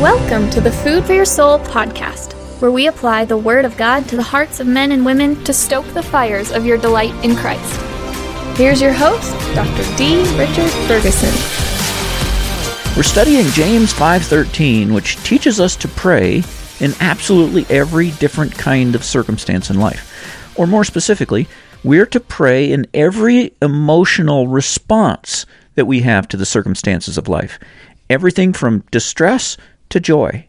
Welcome to the Food for Your Soul podcast, where we apply the Word of God to the hearts of men and women to stoke the fires of your delight in Christ. Here's your host, Dr. D. Richard Ferguson. We're studying James 5:13, which teaches us to pray in absolutely every different kind of circumstance in life. Or more specifically, we're to pray in every emotional response that we have to the circumstances of life. Everything from distress to joy.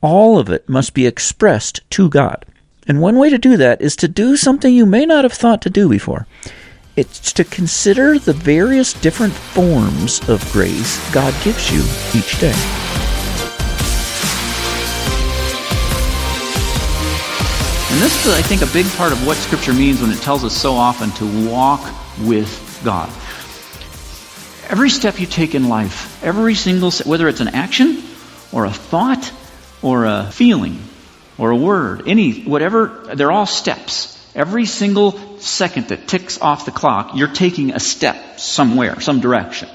All of it must be expressed to God. And one way to do that is to do something you may not have thought to do before. It's to consider the various different forms of grace God gives you each day. And this is, I think, a big part of what Scripture means when it tells us so often to walk with God. Every step you take in life, every single, whether it's an action or a thought or a feeling or a word, any, whatever, they're all steps. Every single second that ticks off the clock, you're taking a step somewhere, some direction.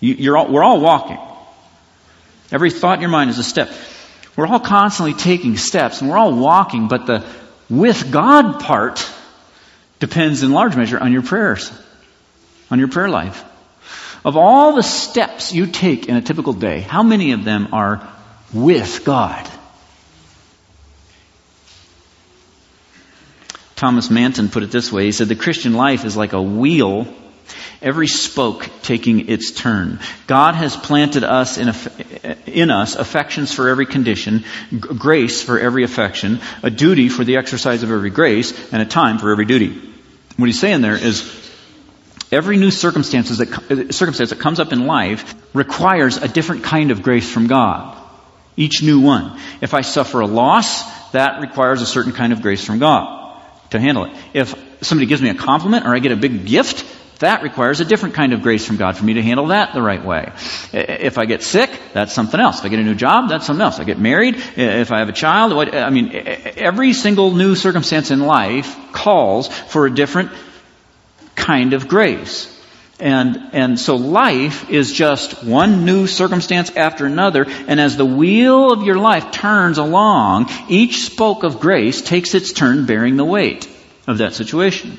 You, all, we're all walking. Every thought in your mind is a step. We're all constantly taking steps and we're all walking, but the with God part depends in large measure on your prayers, on your prayer life. Of all the steps you take in a typical day, how many of them are with God? Thomas Manton put it this way. He said, the Christian life is like a wheel, every spoke taking its turn. God has planted us in, in us affections for every condition, grace for every affection, a duty for the exercise of every grace, and a time for every duty. What he's saying there is, every new circumstances that, uh, circumstance that comes up in life requires a different kind of grace from God. Each new one. If I suffer a loss, that requires a certain kind of grace from God to handle it. If somebody gives me a compliment or I get a big gift, that requires a different kind of grace from God for me to handle that the right way. If I get sick, that's something else. If I get a new job, that's something else. I get married, if I have a child, I mean, every single new circumstance in life calls for a different kind of grace. And, and so life is just one new circumstance after another. And as the wheel of your life turns along, each spoke of grace takes its turn bearing the weight of that situation.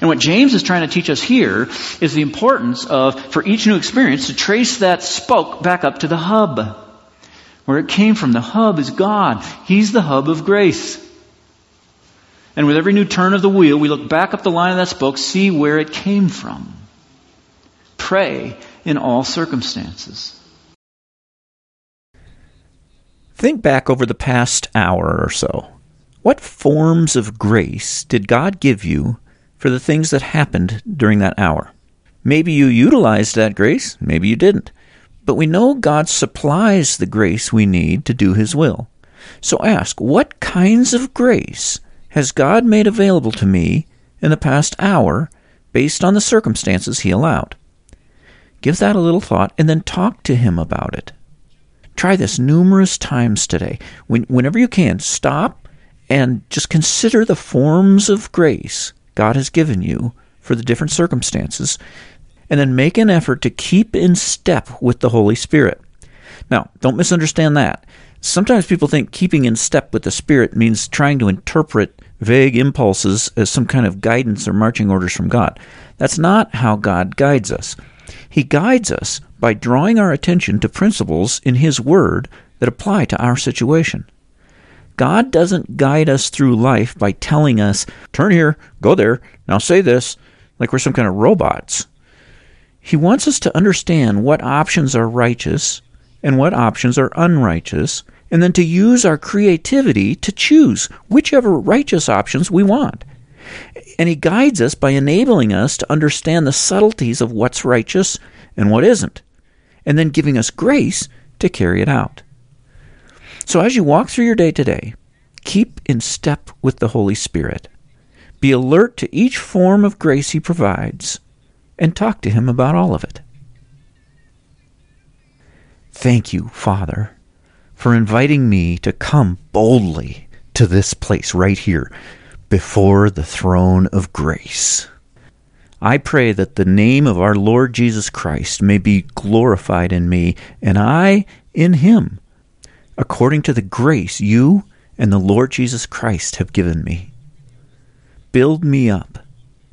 And what James is trying to teach us here is the importance of, for each new experience, to trace that spoke back up to the hub. Where it came from. The hub is God. He's the hub of grace. And with every new turn of the wheel, we look back up the line of that spoke, see where it came from pray in all circumstances. Think back over the past hour or so. What forms of grace did God give you for the things that happened during that hour? Maybe you utilized that grace, maybe you didn't. But we know God supplies the grace we need to do His will. So ask, what kinds of grace has God made available to me in the past hour based on the circumstances He allowed? Give that a little thought and then talk to him about it. Try this numerous times today. When, whenever you can, stop and just consider the forms of grace God has given you for the different circumstances, and then make an effort to keep in step with the Holy Spirit. Now, don't misunderstand that. Sometimes people think keeping in step with the Spirit means trying to interpret vague impulses as some kind of guidance or marching orders from God. That's not how God guides us. He guides us by drawing our attention to principles in His Word that apply to our situation. God doesn't guide us through life by telling us, turn here, go there, now say this, like we're some kind of robots. He wants us to understand what options are righteous and what options are unrighteous, and then to use our creativity to choose whichever righteous options we want. And He guides us by enabling us to understand the subtleties of what's righteous and what isn't, and then giving us grace to carry it out. So as you walk through your day today, keep in step with the Holy Spirit. Be alert to each form of grace He provides, and talk to Him about all of it. Thank you, Father, for inviting me to come boldly to this place right here before the throne of grace. I pray that the name of our Lord Jesus Christ may be glorified in me, and I in Him, according to the grace you and the Lord Jesus Christ have given me. Build me up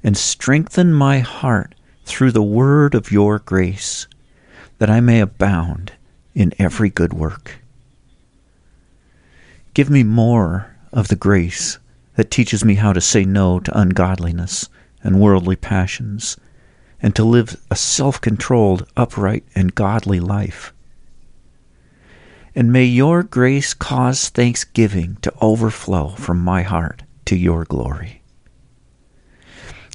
and strengthen my heart through the word of your grace, that I may abound in every good work. Give me more of the grace that teaches me how to say no to ungodliness and worldly passions, and to live a self controlled, upright, and godly life. And may your grace cause thanksgiving to overflow from my heart to your glory.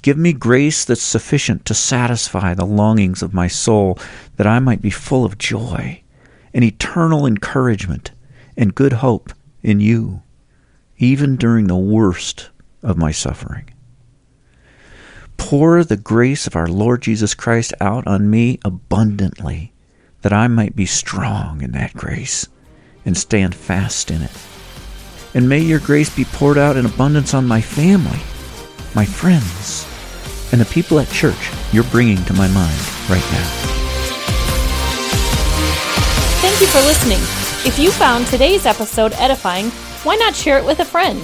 Give me grace that's sufficient to satisfy the longings of my soul, that I might be full of joy and eternal encouragement and good hope in you, even during the worst of my suffering. Pour the grace of our Lord Jesus Christ out on me abundantly, that I might be strong in that grace and stand fast in it. And may your grace be poured out in abundance on my family, my friends, and the people at church you're bringing to my mind right now. Thank you for listening. If you found today's episode edifying, why not share it with a friend?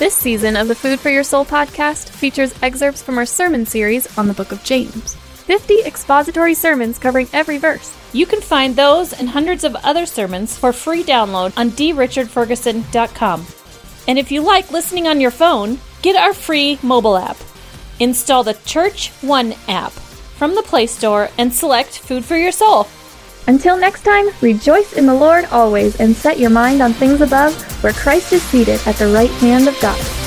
This season of the Food for Your Soul podcast features excerpts from our sermon series on the book of James. 50 expository sermons covering every verse. You can find those and hundreds of other sermons for free download on drichardferguson.com. And if you like listening on your phone, get our free mobile app. Install the Church One app from the Play Store and select Food for Your Soul. Until next time, rejoice in the Lord always and set your mind on things above, where Christ is seated at the right hand of God.